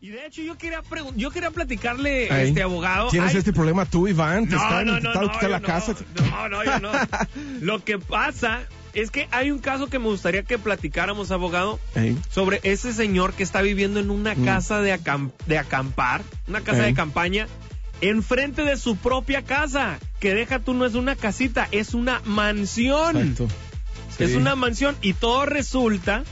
Y de hecho yo quería yo quería platicarle Ahí. este abogado. ¿Tienes Ay, este problema tú, Iván? ¿Te no, están no, no, no, quitar la no. casa? No, no, yo no. Lo que pasa es que hay un caso que me gustaría que platicáramos, abogado, Ey. sobre ese señor que está viviendo en una Mm. casa de, acam- de acampar, una casa Ey. de campaña, enfrente de su propia casa. Que deja tú, no es una casita, es una mansión. Exacto. Es una mansión y todo resulta,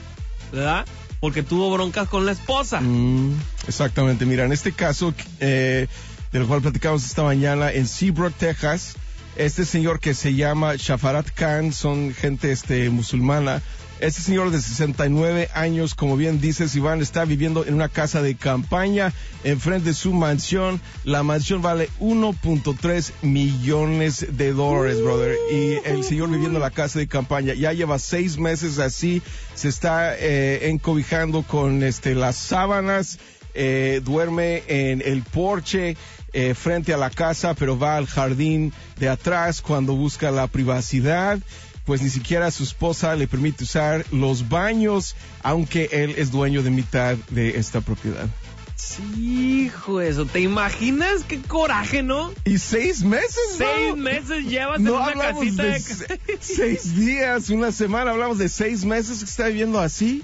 ¿verdad? Porque tuvo broncas con la esposa. Mm, exactamente, mira, en este caso, eh, del cual platicamos esta mañana en Seabrook, Texas, este señor que se llama Shafarat Khan, son gente este, musulmana. Este señor de 69 años, como bien dices, Iván, está viviendo en una casa de campaña enfrente de su mansión. La mansión vale 1.3 millones de dólares, brother. Y el señor viviendo en la casa de campaña ya lleva seis meses así, se está eh, encobijando con este, las sábanas, eh, duerme en el porche eh, frente a la casa, pero va al jardín de atrás cuando busca la privacidad. Pues ni siquiera su esposa le permite usar los baños, aunque él es dueño de mitad de esta propiedad. Sí, hijo eso. ¿Te imaginas qué coraje, no? Y seis meses, Seis bro? meses llevas No en una casita de de... se- seis días, una semana, hablamos de seis meses que está viviendo así.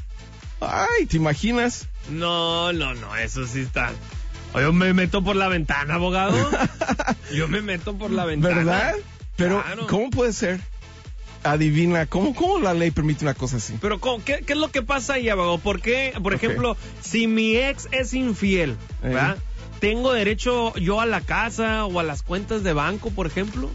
Ay, ¿te imaginas? No, no, no, eso sí está. O Yo me meto por la ventana, abogado. Yo me meto por la ventana. ¿Verdad? Pero, Claro. ¿cómo puede ser? Adivina, ¿cómo, ¿cómo la ley permite una cosa así? Pero. ¿qué, qué es lo que pasa ahí, abogado? ¿Por qué, por ejemplo, si mi ex es infiel, Eh. ¿verdad? ¿Tengo derecho yo a la casa o a las cuentas de banco, por ejemplo?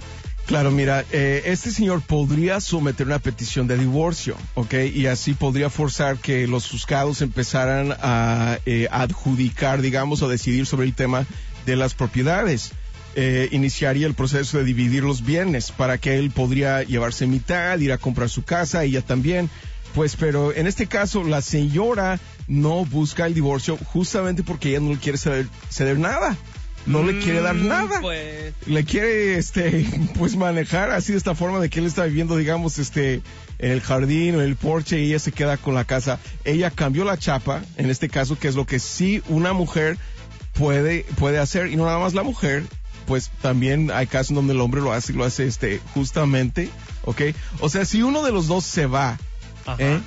Claro, mira, eh, este señor podría someter una petición de divorcio, ¿ok? Y así podría forzar que los juzgados empezaran a eh, adjudicar, digamos, o decidir sobre el tema de las propiedades. Eh, iniciaría el proceso de dividir los bienes para que él podría llevarse mitad, ir a comprar su casa, ella también. Pues, pero en este caso, la señora no busca el divorcio justamente porque ella no le quiere ceder, ceder nada. No le quiere dar Mm, nada Pues, le quiere este pues manejar así de esta forma de que él está viviendo digamos este en el jardín o en el porche y ella se queda con la casa ella cambió la chapa en este caso que es lo que sí una mujer puede puede hacer y no nada más la mujer pues también hay casos donde el hombre lo hace y lo hace este justamente ¿ok? o sea si uno de los dos se va. ¿eh?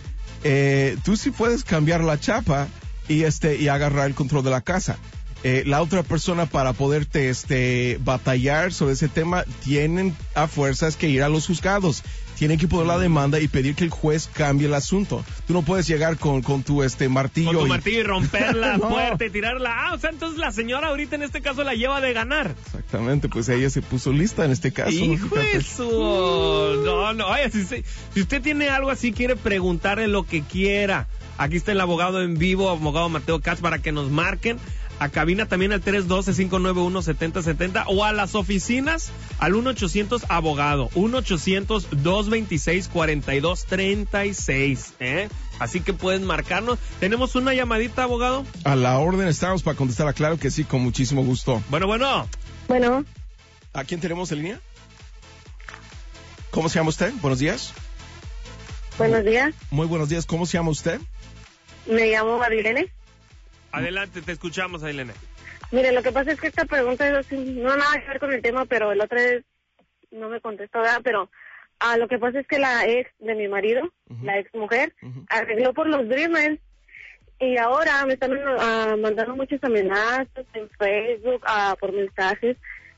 Eh, tú sí puedes cambiar la chapa y este y agarrar el control de la casa. Eh, la otra persona para poderte este batallar sobre ese tema tienen a fuerzas que ir a los juzgados. Tienen que poner la demanda y pedir que el juez cambie el asunto. Tú no puedes llegar con, con tu este martillo. Con tu y- martillo y romper la No. puerta y tirarla. Ah, o sea, entonces la señora ahorita en este caso la lleva de ganar. Exactamente, pues ella se puso lista en este caso. ¿no? Hijo su- No, no, oye, si, si usted tiene algo así, quiere preguntarle lo que quiera. Aquí está el abogado en vivo, abogado Mateo Katz, para que nos marquen. A cabina también al 312-591-7070 o a las oficinas al 1-800-abogado, 1-800-226-4236. ¿eh? Así que pueden marcarnos. ¿Tenemos una llamadita, abogado? A la orden estamos para contestar, claro que sí, con muchísimo gusto. Bueno, bueno. Bueno, ¿A quién tenemos en línea? ¿Cómo se llama usted? Buenos días. buenos días. Muy buenos días. ¿Cómo se llama usted? Me llamo Marilene. Adelante, te escuchamos, Ailene. Mire, lo que pasa es que esta pregunta es así, no nada que ver con el tema, pero el otro es, no me contestó, ¿verdad? Pero ah, lo que pasa es que la ex de mi marido, la ex mujer, arregló por los Dreamers y ahora me están ah, mandando muchas amenazas en Facebook ah, por mensajes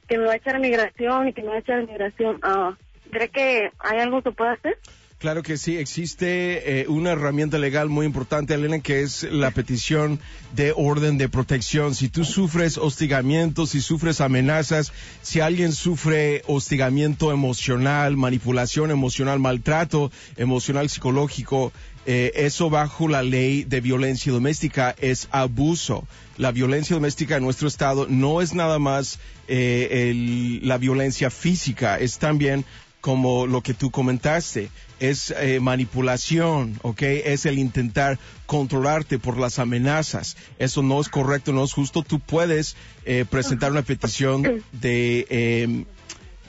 que me va a echar a migración y que me va a echar a migración. Ah, ¿Cree que hay algo que pueda hacer? Claro que sí, existe eh, una herramienta legal muy importante, Elena, que es la petición de orden de protección. Si tú sufres hostigamiento, si sufres amenazas, si alguien sufre hostigamiento emocional, manipulación emocional, maltrato emocional psicológico, eh, eso bajo la ley de violencia doméstica es abuso. La violencia doméstica en nuestro estado no es nada más eh, el- la violencia física, es también como lo que tú comentaste, es eh, manipulación, ¿ok? Es el intentar controlarte por las amenazas. Eso no es correcto, no es justo. Tú puedes eh, presentar una petición de, eh,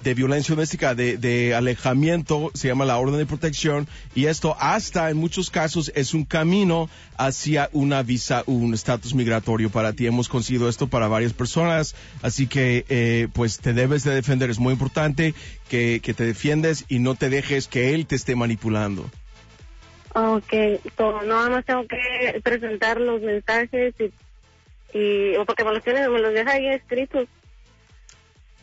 de violencia doméstica, de, de alejamiento, se llama la orden de protección, y esto hasta en muchos casos es un camino hacia una visa, un estatus migratorio para ti. Hemos conseguido esto para varias personas, así que eh, pues te debes de defender. Es muy importante que, que te defiendes y no te dejes que él te esté manipulando. Ok, so, nada más tengo que presentar los mensajes y, o porque me los, tiene, me los deja ahí escritos.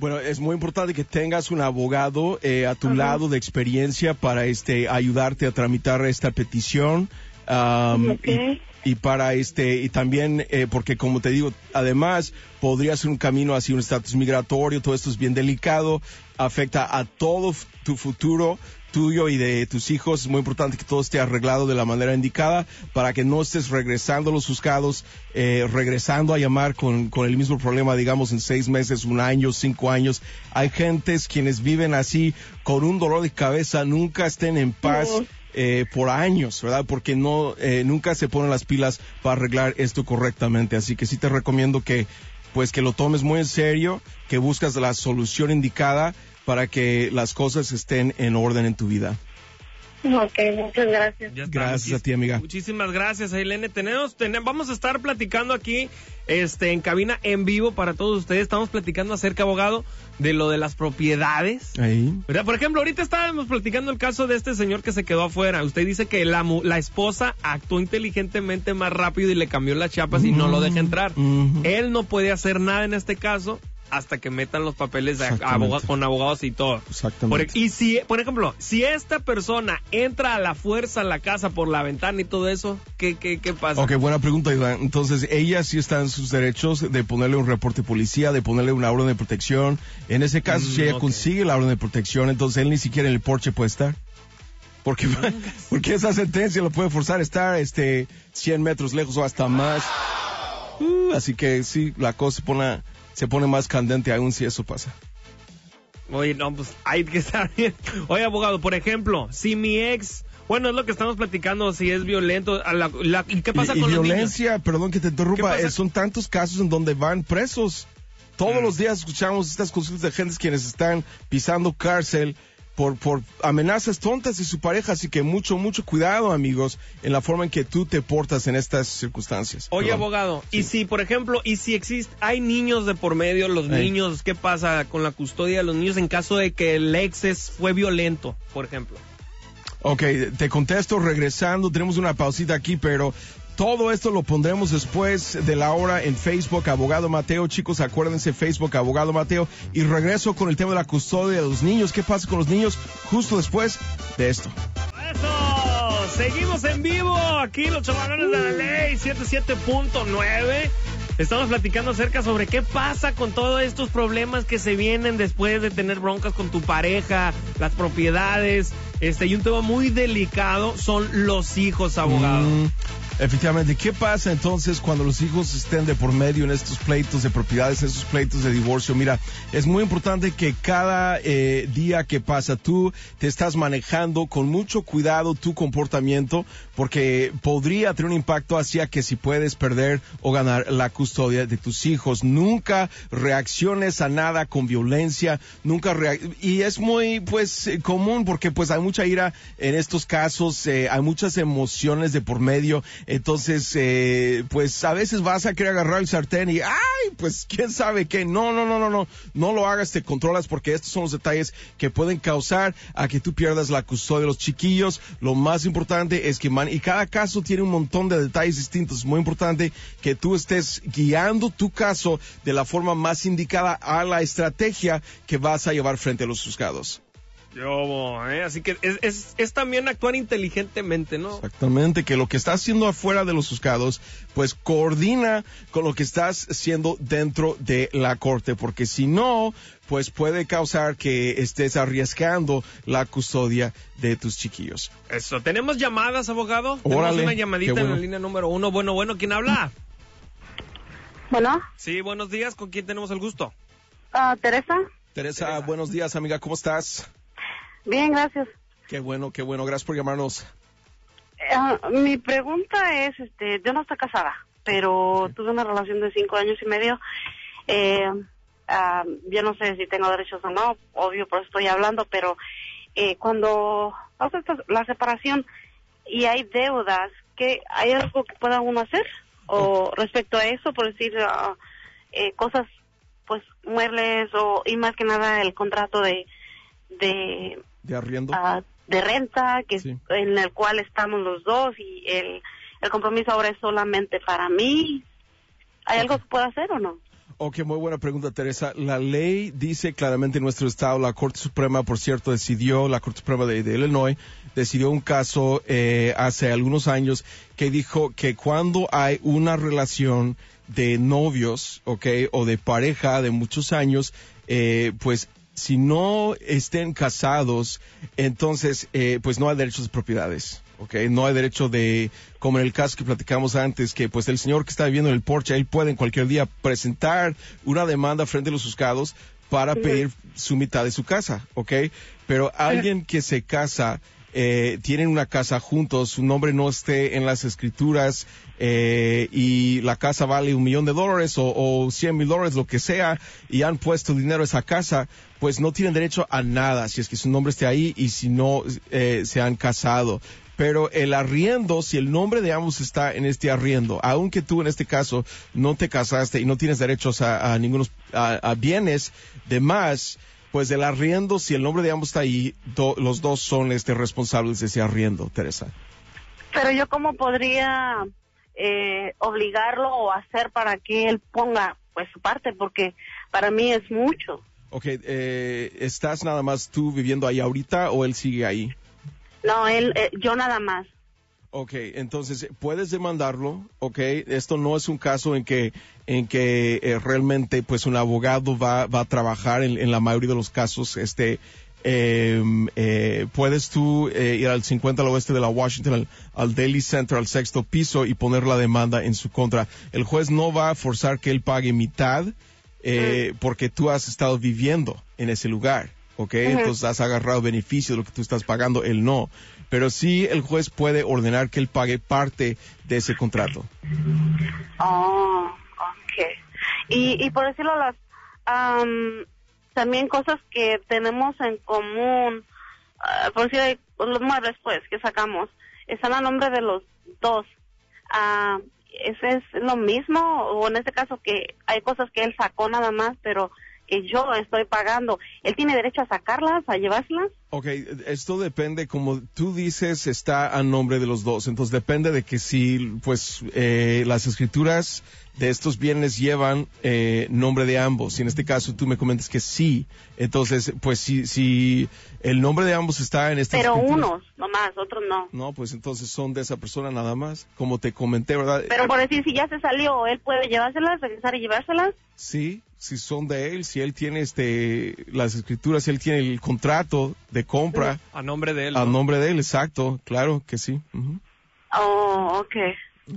Bueno, es muy importante que tengas un abogado eh, a tu lado de experiencia para este ayudarte a tramitar esta petición. um, y, y para este y también eh, porque como te digo además podría ser un camino hacia un estatus migratorio todo esto es bien delicado afecta a todo tu futuro tuyo y de tus hijos es muy importante que todo esté arreglado de la manera indicada para que no estés regresando a los juzgados eh, regresando a llamar con, con el mismo problema digamos en seis meses un año cinco años hay gentes quienes viven así con un dolor de cabeza nunca estén en paz eh, por años, ¿verdad? Porque no, eh, nunca se ponen las pilas para arreglar esto correctamente. Así que sí te recomiendo que, pues que lo tomes muy en serio, que buscas la solución indicada para que las cosas estén en orden en tu vida. Ok, muchas gracias. Gracias a ti, amiga. Muchísimas gracias, Ailene. Tenemos, tenemos, vamos a estar platicando aquí, este, en cabina en vivo para todos ustedes. Estamos platicando acerca, abogado, de lo de las propiedades. Ahí. ¿Verdad? Por ejemplo, ahorita estábamos platicando el caso de este señor que se quedó afuera. Usted dice que la, mu- la esposa actuó inteligentemente más rápido y le cambió las chapas y no lo deja entrar. Ujú. Él no puede hacer nada en este caso hasta que metan los papeles de Exactamente. aboga- con abogados y todo. Exactamente. Por- y si, por ejemplo, si esta persona entra a la fuerza a la casa por la ventana y todo eso, ¿qué, qué, qué pasa? Ok, buena pregunta, Iván. Entonces, ella sí está en sus derechos de ponerle un reporte de policía, de ponerle una orden de protección. En ese caso, Mm, si ella consigue la orden de protección, entonces él ni siquiera en el porche puede estar. Porque, porque esa sentencia lo puede forzar a estar este, 100 metros lejos o hasta más. Uh, así que sí, la cosa se pone, se pone más candente aún si eso pasa. Oye, no, pues hay que estar bien. Oye, abogado, por ejemplo, si mi ex, bueno, es lo que estamos platicando, si es violento, a la- la- ¿y qué pasa y, y con los niños? violencia, perdón que te ¿Qué interrumpa, eh, son tantos casos en donde van presos. Todos Mm. los días escuchamos estas consultas de gente quienes están pisando cárcel por, por amenazas tontas de su pareja, así que mucho, mucho cuidado, amigos, en la forma en que tú te portas en estas circunstancias. Oye, Perdón. abogado, y si, por ejemplo, y si existe, hay niños de por medio, los niños, ¿qué pasa con la custodia de los niños en caso de que el ex es- fue violento, por ejemplo? Ok, te contesto regresando. Tenemos una pausita aquí, pero todo esto lo pondremos después de la hora en Facebook, Abogado Mateo. Chicos, acuérdense, Facebook, Abogado Mateo. Y regreso con el tema de la custodia de los niños. ¿Qué pasa con los niños justo después de esto? ¡Eso! Seguimos en vivo aquí, los chavalones de la ley 77.9. Estamos platicando acerca sobre qué pasa con todos estos problemas que se vienen después de tener broncas con tu pareja, las propiedades. Este, y un tema muy delicado son los hijos, abogado. Mm, efectivamente, ¿qué pasa entonces cuando los hijos estén de por medio en estos pleitos de propiedades, estos pleitos de divorcio? Mira, es muy importante que cada eh, día que pasa tú te estás manejando con mucho cuidado tu comportamiento porque podría tener un impacto hacia que si puedes perder o ganar la custodia de tus hijos. Nunca reacciones a nada con violencia, nunca y es muy pues eh, común porque pues hay mucha ira en estos casos, eh, hay muchas emociones de por medio, entonces eh, pues a veces vas a querer agarrar el sartén y ay pues quién sabe qué, no no no no no no lo hagas, te controlas porque estos son los detalles que pueden causar a que tú pierdas la custodia de los chiquillos. Lo más importante es que man y cada caso tiene un montón de detalles distintos. Muy importante que tú estés guiando tu caso de la forma más indicada a la estrategia que vas a llevar frente a los juzgados. Yo, eh, así que es, es, es también actuar inteligentemente, ¿no? Exactamente, que lo que estás haciendo afuera de los juzgados, pues coordina con lo que estás haciendo dentro de la corte, porque si no, pues puede causar que estés arriesgando la custodia de tus chiquillos. Eso, ¿tenemos llamadas, abogado? Tenemos Órale, una llamadita en la línea número uno. Bueno, bueno, ¿quién habla? Bueno, Sí, buenos días, ¿con quién tenemos el gusto? ah, Teresa. Teresa, buenos días, amiga, ¿cómo estás? Bien, gracias. Qué bueno, qué bueno, gracias por llamarnos. Ah, mi pregunta es, este, yo no estoy casada, pero tuve una relación de cinco años y medio. Eh, ah, yo no sé si tengo derechos o no, obvio, por eso estoy hablando, pero eh, cuando pasa la separación y hay deudas, ¿qué, ¿hay algo que pueda uno hacer? O respecto a eso, por decir ah, eh, cosas, pues muebles o y más que nada el contrato de de ¿De arriendo? ah, de renta que Sí. en el cual estamos los dos y el, el compromiso ahora es solamente para mí. ¿Hay algo que pueda hacer o no? Ok, muy buena pregunta, Teresa. La ley dice claramente en nuestro estado, la Corte Suprema, por cierto, decidió, la Corte Suprema de, de Illinois, decidió un caso eh, hace algunos años que dijo que cuando hay una relación de novios, ok, o de pareja de muchos años, eh, pues si no estén casados, entonces, eh, pues no hay derechos de propiedades. ¿ok? No hay derecho de, como en el caso que platicamos antes, que pues el señor que está viviendo en el porche, él puede en cualquier día presentar una demanda frente a los juzgados para pedir su mitad de su casa, ¿ok? Pero alguien que se casa, eh, tienen una casa juntos, su nombre no esté en las escrituras eh, y la casa vale un millón de dólares o, o cien mil dólares, lo que sea, y han puesto dinero a esa casa, pues no tienen derecho a nada si es que su nombre esté ahí y si no eh, se han casado. Pero el arriendo, si el nombre de ambos está en este arriendo, aunque tú en este caso no te casaste y no tienes derechos a, ningunos a, bienes de más, pues el arriendo, si el nombre de ambos está ahí, los dos son este responsables de ese arriendo, Teresa. Pero yo cómo podría eh, obligarlo o hacer para que él ponga pues su parte porque para mí es mucho. Ok, eh, ¿estás nada más tú viviendo ahí ahorita o él sigue ahí? No, él, eh, yo nada más. Ok, entonces puedes demandarlo, ok. Esto no es un caso en que en que eh, realmente pues un abogado va, va a trabajar en, en la mayoría de los casos. Este eh, eh, puedes tú eh, ir al 50 al oeste de la Washington, al, al Daily Center, al sexto piso y poner la demanda en su contra. El juez no va a forzar que él pague mitad eh, porque tú has estado viviendo en ese lugar. ¿ok? Entonces has agarrado beneficio de lo que tú estás pagando, él no. Pero sí el juez puede ordenar que él pague parte de ese contrato. Oh, ok. Y, y por decirlo, las, am, también cosas que tenemos en común, ah, por decir, los muebles, pues, que sacamos, están a nombre de los dos. Ah, ¿Ese es lo mismo? O en este caso que hay cosas que él sacó nada más, pero que yo estoy pagando. ¿Él tiene derecho a sacarlas, a llevárselas? Ok, esto depende, como tú dices, está a nombre de los dos. Entonces depende de que si, pues, eh, las escrituras de estos bienes llevan eh, nombre de ambos. Y en este caso tú me comentas que sí. Entonces, pues, si, si el nombre de ambos está en estas Pero escrituras- unos, nomás, otros no. No, pues entonces son de esa persona nada más. Como te comenté, ¿verdad? Pero por decir, si ya se salió, ¿él puede llevárselas, regresar y llevárselas? Sí, si son de él, si él tiene este las escrituras, si él tiene el contrato de compra A nombre de él. a ¿no? nombre de él, exacto, claro que sí. Ujú. Oh, ok.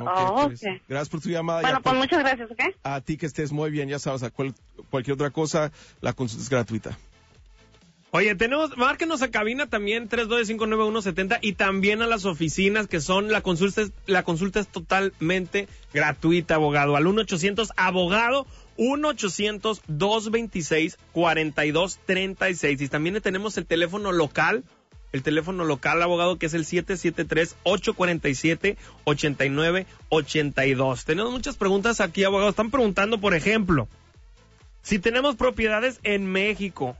Ok, Oh, pues, ok. Gracias por tu llamada. Bueno, pues muchas gracias, ¿ok? a ti que estés muy bien, ya sabes, a cual- cualquier otra cosa, la consulta es gratuita. Oye, tenemos, márquenos a cabina también 312-591-70 y también a las oficinas que son, la consulta es, la consulta es totalmente gratuita, abogado, al 1-800 abogado 1-800-226-4236 y también tenemos el teléfono local, el teléfono local, abogado, que es el 773-847-8982. Tenemos muchas preguntas aquí, abogado. Están preguntando, por ejemplo, si tenemos propiedades en México,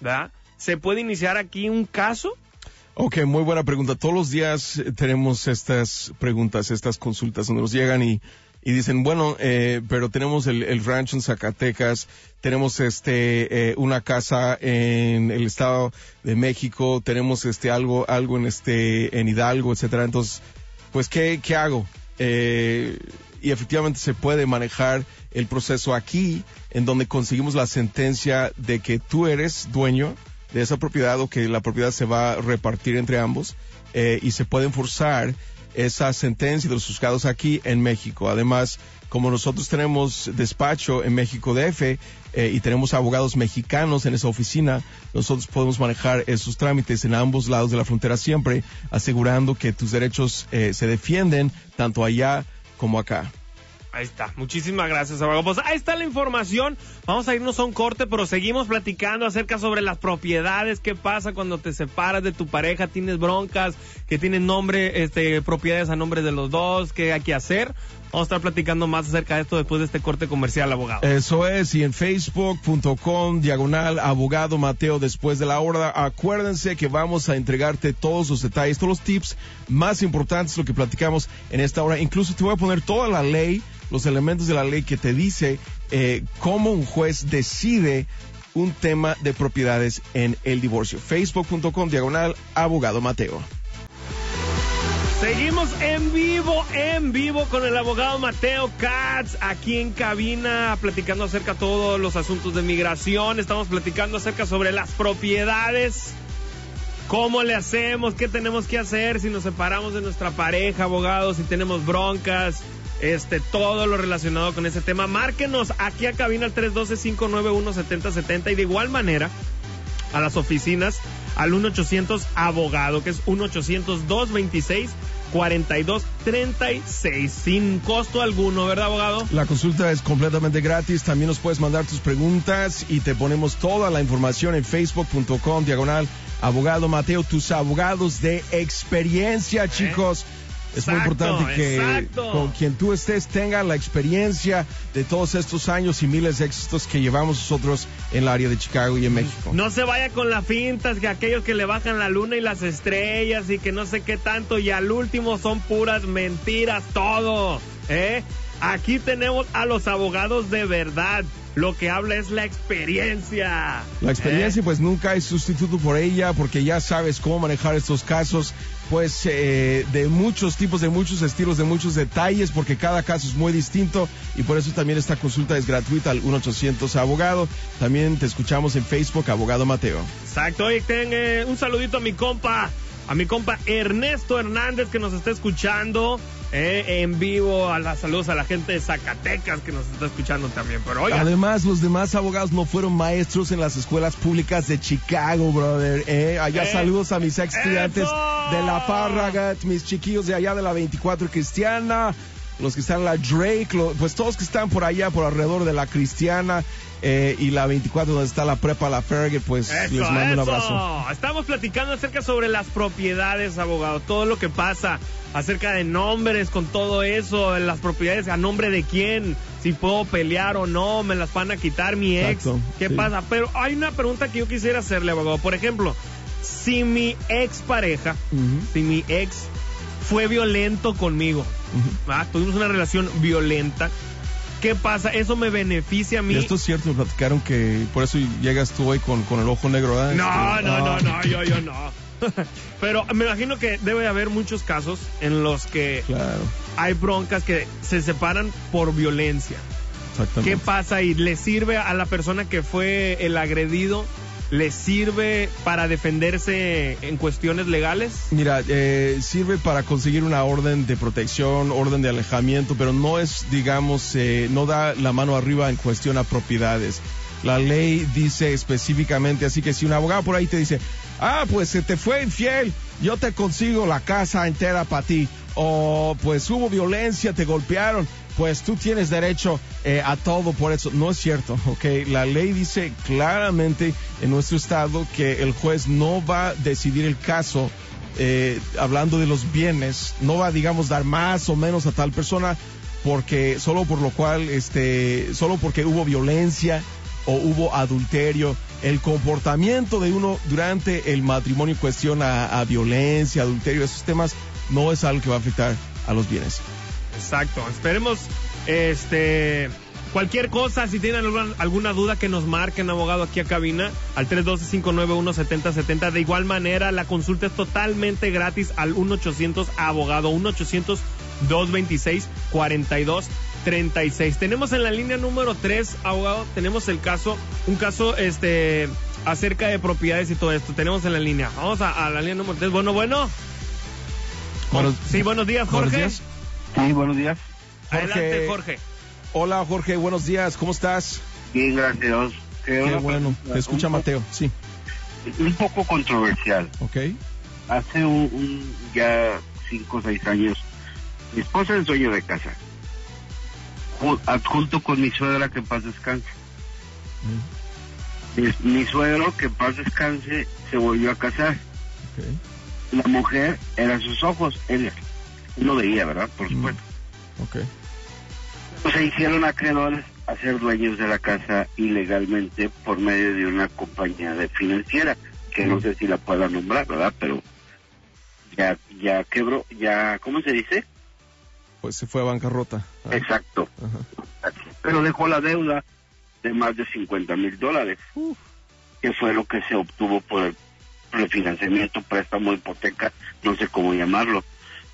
¿verdad? ¿Se puede iniciar aquí un caso? Ok, muy buena pregunta. Todos los días tenemos estas preguntas, estas consultas donde nos llegan y, y dicen, bueno, eh, pero tenemos el, el rancho en Zacatecas, tenemos este eh, una casa en el estado de México, tenemos este algo algo en este en Hidalgo, etcétera. Entonces, pues qué qué hago? Eh, y efectivamente se puede manejar el proceso aquí, en donde conseguimos la sentencia de que tú eres dueño de esa propiedad o que la propiedad se va a repartir entre ambos eh, y se puede enforzar esa sentencia de los juzgados aquí en México. Además, como nosotros tenemos despacho en México DF eh, y tenemos abogados mexicanos en esa oficina, nosotros podemos manejar esos trámites en ambos lados de la frontera siempre, asegurando que tus derechos eh, se defienden tanto allá como acá. Ahí está. Muchísimas gracias. Pues ahí está la información. Vamos a irnos a un corte, pero seguimos platicando acerca sobre las propiedades. ¿Qué pasa cuando te separas de tu pareja? ¿Tienes broncas? ¿Que tienen nombre, este, propiedades a nombre de los dos? ¿Qué hay que hacer? Vamos a estar platicando más acerca de esto después de este corte comercial, abogado. Eso es, y en facebook.com, diagonal, abogado Mateo, después de la hora, acuérdense que vamos a entregarte todos los detalles, todos los tips más importantes, lo que platicamos en esta hora. Incluso te voy a poner toda la ley, los elementos de la ley que te dice eh, cómo un juez decide un tema de propiedades en el divorcio. Facebook.com, diagonal, abogado Mateo. Seguimos en vivo, en vivo con el abogado Mateo Katz aquí en cabina platicando acerca de todos los asuntos de migración. Estamos platicando acerca sobre las propiedades. ¿Cómo le hacemos? ¿Qué tenemos que hacer si nos separamos de nuestra pareja, abogado? Si tenemos broncas, este, todo lo relacionado con ese tema. Márquenos aquí a cabina al 312-591-7070 y de igual manera a las oficinas al 1-800 abogado, que es 1-800-226-4236, sin costo alguno, ¿verdad, abogado? La consulta es completamente gratis. También nos puedes mandar tus preguntas y te ponemos toda la información en facebook.com, diagonal, abogado Mateo, tus abogados de experiencia, chicos. Es muy importante que exacto. con quien tú estés tenga la experiencia de todos estos años y miles de éxitos que llevamos nosotros en el área de Chicago y en México. No se vaya con la fintas que aquellos que le bajan la luna y las estrellas y que no sé qué tanto y al último son puras mentiras todo, ¿eh? Aquí tenemos a los abogados de verdad. Lo que habla es la experiencia. La experiencia, ¿eh? pues nunca hay sustituto por ella, porque ya sabes cómo manejar estos casos, pues eh, de muchos tipos, de muchos estilos, de muchos detalles, porque cada caso es muy distinto y por eso también esta consulta es gratuita al 1-800 Abogado. También te escuchamos en Facebook, Abogado Mateo. Exacto. Oye, ten, eh, un saludito a mi compa, a mi compa Ernesto Hernández que nos está escuchando eh, en vivo. A las saludos a la gente de Zacatecas que nos está escuchando también. Pero Además, los demás abogados no fueron maestros en las escuelas públicas de Chicago, brother. ¿eh? Allá Eh, saludos a mis ex estudiantes ¡eso! de la Farragut, mis chiquillos de allá de la 24 Cristiana, los que están en la Drake, pues todos que están por allá, por alrededor de la Cristiana eh, y la 24 donde está la prepa, la Farragut, pues Eso, les mando un abrazo. Estamos platicando acerca sobre las propiedades, abogado. Todo lo que pasa acerca de nombres, con todo eso, las propiedades, a nombre de quién, si puedo pelear o no, me las van a quitar mi ex. ¿Qué sí. pasa? Pero hay una pregunta que yo quisiera hacerle, abogado. Por ejemplo, si mi ex pareja, si mi ex fue violento conmigo, ¿ah? tuvimos una relación violenta, ¿qué pasa? ¿Eso me beneficia a mí? Y esto es cierto, me platicaron que por eso llegas tú hoy con, con el ojo negro, ¿verdad? No, Este, no, ah, no, no, yo, yo no. Pero me imagino que debe haber muchos casos en los que Claro, hay broncas que se separan por violencia. exactamente. ¿Qué pasa ahí? ¿Le sirve a la persona que fue el agredido? ¿Le sirve para defenderse en cuestiones legales? Mira, eh, sirve para conseguir una orden de protección, orden de alejamiento, pero no es, digamos, eh, no da la mano arriba en cuestión a propiedades. La ley dice específicamente, así que si un abogado por ahí te dice, ah, pues se te fue infiel, yo te consigo la casa entera para ti, o pues hubo violencia, te golpearon, pues tú tienes derecho eh, a todo por eso. No es cierto, ¿ok? La ley dice claramente en nuestro estado que el juez no va a decidir el caso eh, hablando de los bienes, no va, digamos, dar más o menos a tal persona porque solo por lo cual, este, solo porque hubo violencia o hubo adulterio, el comportamiento de uno durante el matrimonio en cuestión a, a violencia, adulterio, esos temas no es algo que va a afectar a los bienes. Exacto. Esperemos, este, cualquier cosa, si tienen alguna, alguna duda que nos marquen, abogado, aquí a cabina, al 312-591-7070. De igual manera, la consulta es totalmente gratis al 1-800-abogado, 1-800-226-4236. Tenemos en la línea número 3, abogado, tenemos el caso, un caso, este, acerca de propiedades y todo esto. Tenemos en la línea. Vamos a, a la línea número 3. Bueno, bueno. Buenos- sí, buenos días, Jorge. Buenos días. Sí, buenos días. Adelante, Jorge. Hola Jorge, buenos días, ¿cómo estás? Bien, gracias. Qué bueno, pregunta, te escucha un Mateo, sí, poco- Un poco controversial. ok. Hace un, un- ya cinco o seis años, mi esposa es dueño de casa. ju- adjunto con mi suegra que en paz descanse. Mi, mi suegro que en paz descanse se volvió a casar. Ok, La mujer eran sus ojos, él no veía, ¿verdad? Por supuesto. ok. Pues se hicieron acreedores a ser dueños de la casa ilegalmente por medio de una compañía de financiera, que no sé si la pueda nombrar, ¿verdad? Pero ya, ya quebró, ya, ¿cómo se dice? Pues se fue a bancarrota. Ah, Exacto. ajá. Pero dejó la deuda de más de 50 mil dólares, Uf. que fue lo que se obtuvo por el refinanciamiento, préstamo, hipoteca, no sé cómo llamarlo.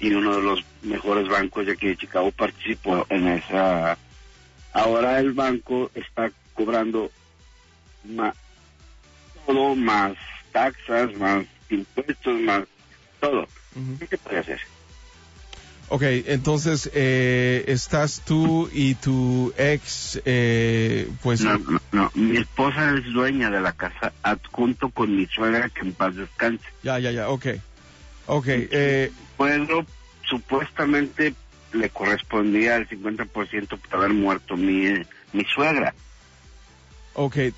Y uno de los mejores bancos de aquí de Chicago participó en esa. Ahora el banco está cobrando más, todo, más taxas, más impuestos, más todo. ¿Qué puede hacer? Ok, entonces eh, estás tú y tu ex, eh, pues... No, no, no. Mi esposa es dueña de la casa, adjunto con mi suegra que en paz descanse. Ya, ya, ya, ok. Ok, eh, Pueblo supuestamente le correspondía el 50% por haber muerto mi, mi suegra. ok, eh,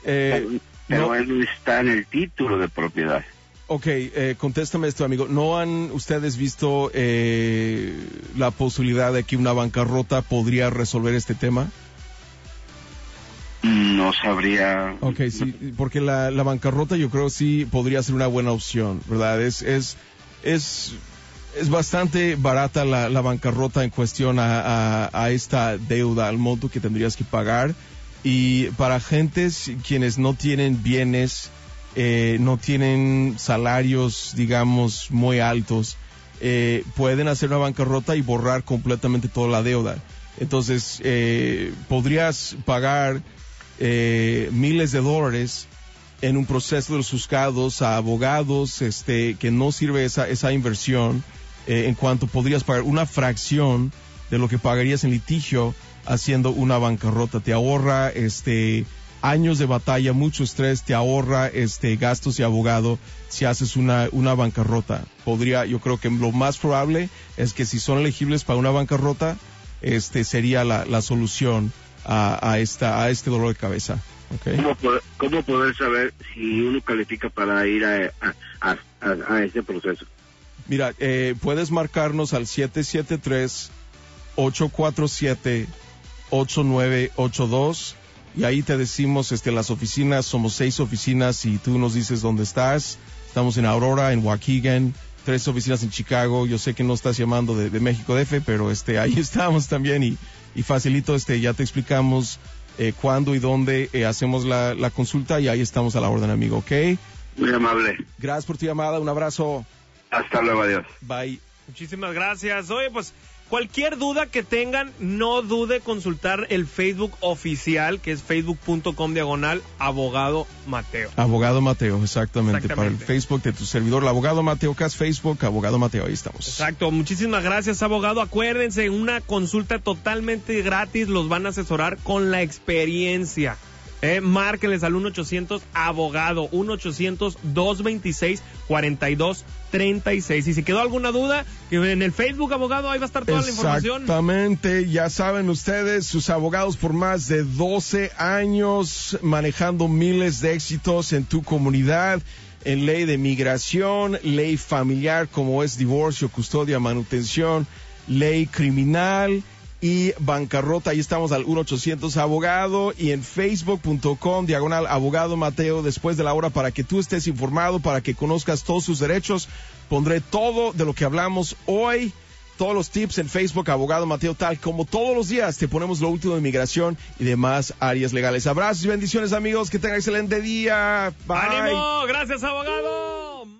pero no- él no está en el título de propiedad. ok, eh, contéstame esto, amigo. ¿No han ustedes visto eh, la posibilidad de que una bancarrota podría resolver este tema? No sabría. Ok, sí, porque la, la bancarrota yo creo sí podría ser una buena opción, ¿verdad? Es, es, es, es bastante barata la, bancarrota en cuestión a, a, a esta deuda, al monto que tendrías que pagar. Y para gentes quienes no tienen bienes, eh, no tienen salarios, digamos, muy altos, eh, pueden hacer una bancarrota y borrar completamente toda la deuda. Entonces, eh, podrías pagar eh, miles de dólares en un proceso de los juzgados a abogados este que no sirve esa, esa inversión eh, en cuanto podrías pagar una fracción de lo que pagarías en litigio haciendo una bancarrota. Te ahorra este años de batalla mucho estrés te ahorra este gastos de abogado si haces una una bancarrota. Podría yo creo que lo más probable es que si son elegibles para una bancarrota este sería la, la solución a, a esta a este dolor de cabeza ¿ok? ¿Cómo poder, cómo poder saber si uno califica para ir a, a, a, a ese proceso? Mira, eh, puedes marcarnos al 773-847-8982 y ahí te decimos este, las oficinas, somos seis oficinas y tú nos dices dónde estás. Estamos en Aurora, en Waukegan, tres oficinas en Chicago. Yo sé que no estás llamando de, de México DF, pero este, ahí estamos también y, y facilito, este, ya te explicamos eh, cuándo y dónde eh, hacemos la, la consulta y ahí estamos a la orden, amigo, ¿ok? Muy amable. Gracias por tu llamada, un abrazo. Hasta luego, adiós. Bye. Muchísimas gracias. Oye, pues cualquier duda que tengan, no dude consultar el Facebook oficial, que es facebook.com diagonal abogado Mateo. Abogado Mateo, exactamente, Exactamente. Para el Facebook de tu servidor, el abogado Mateo Cas, Facebook, abogado Mateo, ahí estamos. Exacto, muchísimas gracias abogado. Acuérdense, una consulta totalmente gratis, los van a asesorar con la experiencia. Eh, márquenles al 1-800 abogado, 1-800-226-4236. Y si quedó alguna duda, en el Facebook abogado, ahí va a estar toda la información. Exactamente, ya saben ustedes, sus abogados por más de 12 años manejando miles de éxitos en tu comunidad, en ley de migración, ley familiar como es divorcio, custodia, manutención, ley criminal y bancarrota. Ahí estamos al 1-800 abogado y en facebook.com diagonal abogado Mateo después de la hora para que tú estés informado, para que conozcas todos sus derechos. Pondré todo de lo que hablamos hoy todos los tips en Facebook, abogado Mateo Tal, como todos los días te ponemos lo último de inmigración y demás áreas legales. Abrazos y bendiciones amigos, que tengan excelente día. Bye. ¡Ánimo! ¡Gracias abogado!